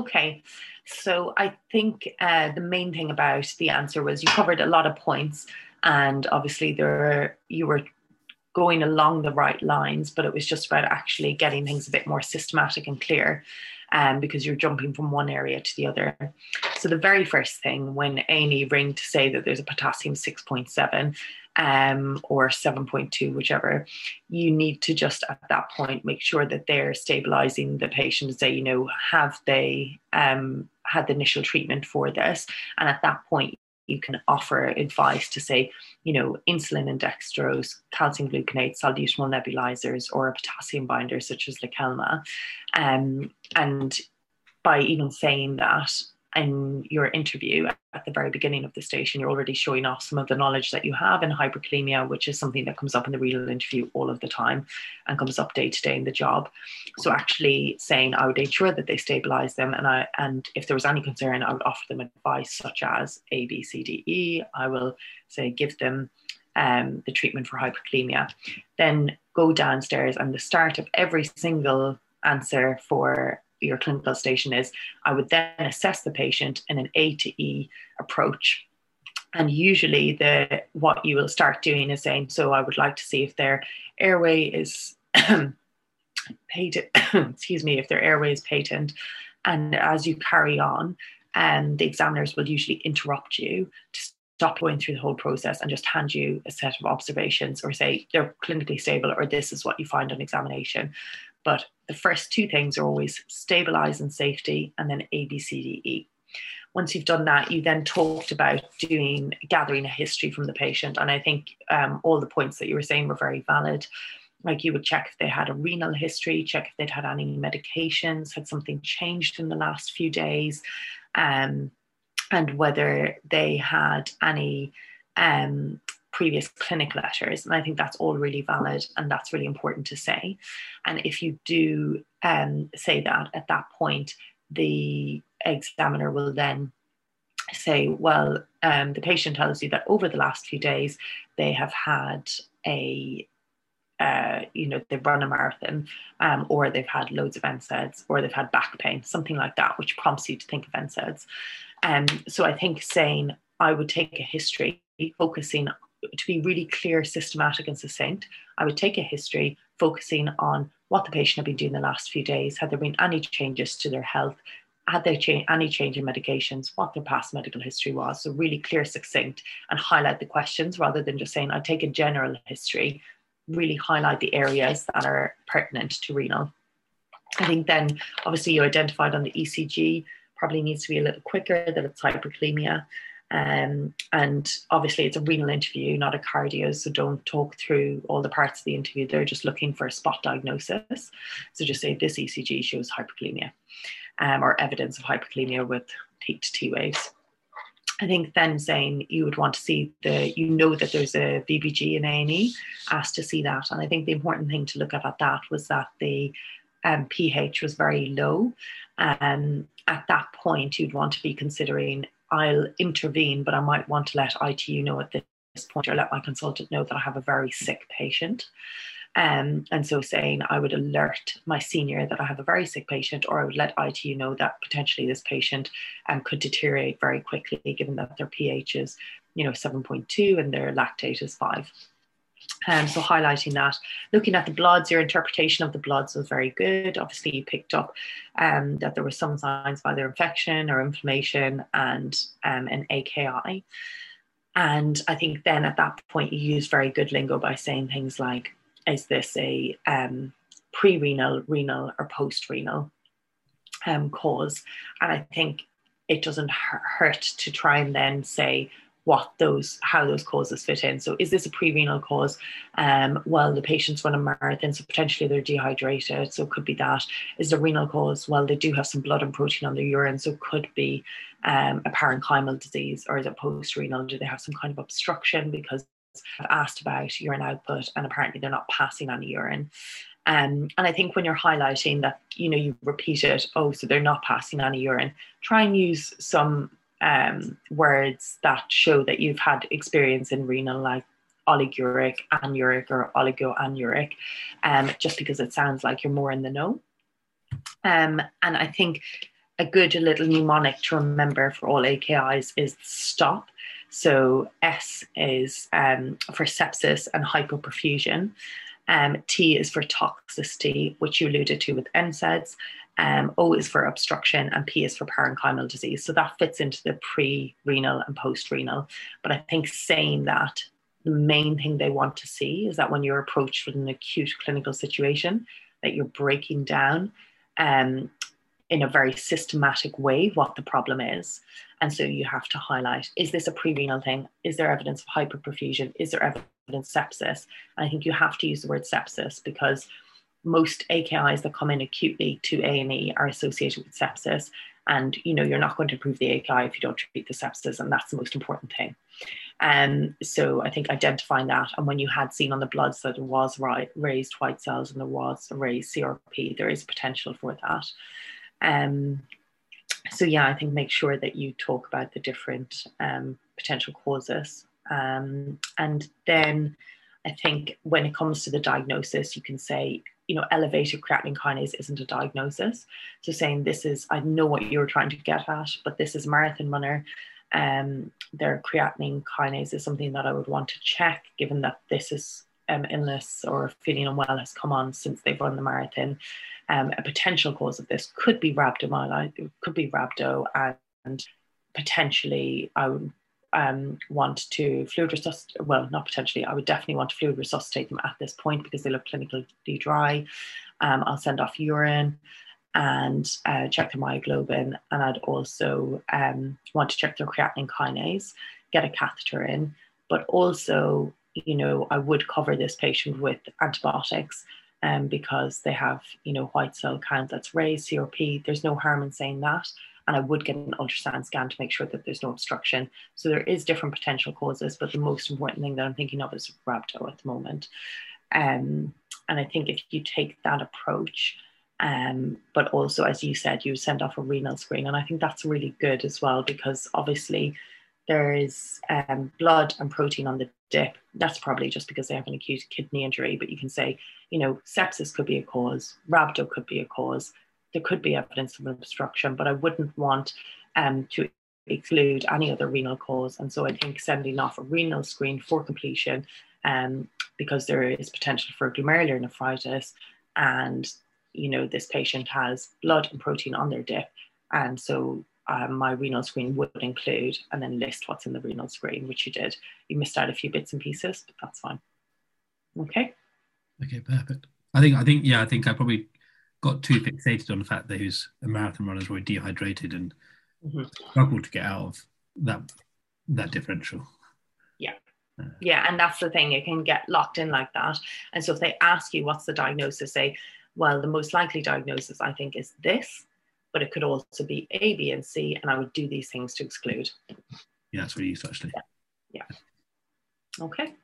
Okay, so I think uh, the main thing about the answer was you covered a lot of points, and obviously there you were going along the right lines, but it was just about actually getting things a bit more systematic and clear. Um, because you're jumping from one area to the other. So the very first thing when A&E ring to say that there's a potassium 6.7 um, or 7.2, whichever, you need to just at that point make sure that they're stabilizing the patient and say, you know, have they um, had the initial treatment for this? And at that point, you can offer advice to say, you know, insulin and dextrose, calcium gluconate, salbutamol nebulizers, or a potassium binder such as Lokelma. Um, and by even saying that, in your interview at the very beginning of the station, you're already showing off some of the knowledge that you have in hyperkalemia, which is something that comes up in the real interview all of the time and comes up day to day in the job. So actually saying I would ensure that they stabilize them and I and if there was any concern, I would offer them advice such as A, B, C, D, E. I will say give them um, the treatment for hyperkalemia. Then go downstairs and the start of every single answer for your clinical station is, I would then assess the patient in an A to E approach. And usually the what you will start doing is saying, so I would like to see if their airway is patent, excuse me, if their airway is patent. And as you carry on, and um, the examiners will usually interrupt you to stop going through the whole process and just hand you a set of observations or say they're clinically stable or this is what you find on examination. But the first two things are always stabilize and safety, and then A, B, C, D, E. Once you've done that, you then talked about doing gathering a history from the patient. And I think um, all the points that you were saying were very valid. Like you would check if they had a renal history, check if they'd had any medications, had something changed in the last few days, um, and whether they had any um, previous clinic letters. And I think that's all really valid and that's really important to say. And if you do um, say that at that point, the examiner will then say, well, um, the patient tells you that over the last few days they have had a uh, you know, they've run a marathon, um, or they've had loads of NSAIDs, or they've had back pain, something like that, which prompts you to think of NSAIDs. Um, so I think saying I would take a history, focusing to be really clear, systematic, and succinct, I would take a history focusing on what the patient had been doing the last few days, had there been any changes to their health, had they changed any change in medications, what their past medical history was. So really clear, succinct, and highlight the questions rather than just saying I take a general history. Really highlight the areas that are pertinent to renal. I think then obviously you identified on the ECG probably needs to be a little quicker that it's hyperkalemia. Um, and obviously, it's a renal interview, not a cardio, so don't talk through all the parts of the interview. They're just looking for a spot diagnosis. So just say this ECG shows hyperkalemia um, or evidence of hyperkalemia with peak T waves. I think then saying you would want to see the, you know that there's a VBG in A&E, asked to see that. And I think the important thing to look at at that was that the um, pH was very low. Um, at that point, you'd want to be considering I'll intervene, but I might want to let ITU know at this point or let my consultant know that I have a very sick patient. Um, and so saying I would alert my senior that I have a very sick patient, or I would let ITU know that potentially this patient um, could deteriorate very quickly given that their pH is, you know, 7.2 and their lactate is 5. Um, so highlighting that, looking at the bloods, your interpretation of the bloods was very good. Obviously, you picked up um, that there were some signs of either infection or inflammation and um, an AKI. And I think then at that point, you used very good lingo by saying things like, is this a um, pre-renal, renal, or post-renal um, cause? And I think it doesn't hurt to try and then say, what those how those causes fit in. So is this a pre-renal cause? Um, well, the patients run a marathon, so potentially they're dehydrated. So it could be that. Is the renal cause? Well, they do have some blood and protein on their urine, so it could be um, a parenchymal disease, or is it post-renal? Do they have some kind of obstruction because I've asked about urine output and apparently they're not passing any urine. Um, and I think when you're highlighting that, you know, you repeat it, oh, so they're not passing any urine, try and use some um, words that show that you've had experience in renal, like oliguric, anuric, or oligoanuric, um, just because it sounds like you're more in the know. Um, and I think a good little mnemonic to remember for all AKIs is stop. So S is um, for sepsis and hypoperfusion. Um, T is for toxicity, which you alluded to with NSAIDs. Um, o is for obstruction, and P is for parenchymal disease. So that fits into the pre renal and post renal. But I think saying that the main thing they want to see is that when you're approached with an acute clinical situation, that you're breaking down um, in a very systematic way what the problem is. And so you have to highlight is this a pre-renal thing? Is there evidence of hyperperfusion? Is there evidence of sepsis? And I think you have to use the word sepsis because most AKIs that come in acutely to A&E are associated with sepsis. And you know, you're not going to improve the AKI if you don't treat the sepsis, and that's the most important thing. Um, so I think identifying that, and when you had seen on the bloods that there was raised white cells and there was a raised CRP, there is potential for that. Um, so yeah, I think make sure that you talk about the different um, potential causes, um, and then I think when it comes to the diagnosis, you can say, you know, elevated creatinine kinase isn't a diagnosis. So saying this is, I know what you're trying to get at, but this is marathon runner um, their creatinine kinase is something that I would want to check, given that this is um, illness or feeling unwell has come on since they've run the marathon. Um, a potential cause of this could be rhabdomyolysis, could be rhabdo, and potentially I would um, want to fluid resuscitate. Well, not potentially, I would definitely want to fluid resuscitate them at this point because they look clinically dry. Um, I'll send off urine and uh, check their myoglobin. And I'd also um, want to check their creatinine kinase, get a catheter in, but also, you know, I would cover this patient with antibiotics um, because they have, you know, white cell count that's raised, CRP. There's no harm in saying that. And I would get an ultrasound scan to make sure that there's no obstruction. So there is different potential causes, but the most important thing that I'm thinking of is rhabdo at the moment. Um, and I think if you take that approach, um, but also, as you said, you send off a renal screen. And I think that's really good as well because obviously there is um, blood and protein on the dip. That's probably just because they have an acute kidney injury. But you can say, you know, sepsis could be a cause, rhabdo could be a cause. There could be evidence of obstruction, but I wouldn't want um, to exclude any other renal cause. And so I think sending off a renal screen for completion um, because there is potential for glomerular nephritis and you know, this patient has blood and protein on their dip. And so um, my renal screen would include and then list what's in the renal screen, which you did. You missed out a few bits and pieces, but that's fine. Okay. Okay, perfect. I think, I think, yeah, I think I probably got too fixated on the fact that a marathon runner, very dehydrated and mm-hmm. struggled to get out of that that differential. Yeah. Uh, yeah, and that's the thing, it can get locked in like that. And so if they ask you what's the diagnosis, say, well, the most likely diagnosis, I think, is this, but it could also be A, B, and C, and I would do these things to exclude. Yeah, that's really useful, actually. Yeah. yeah. Okay.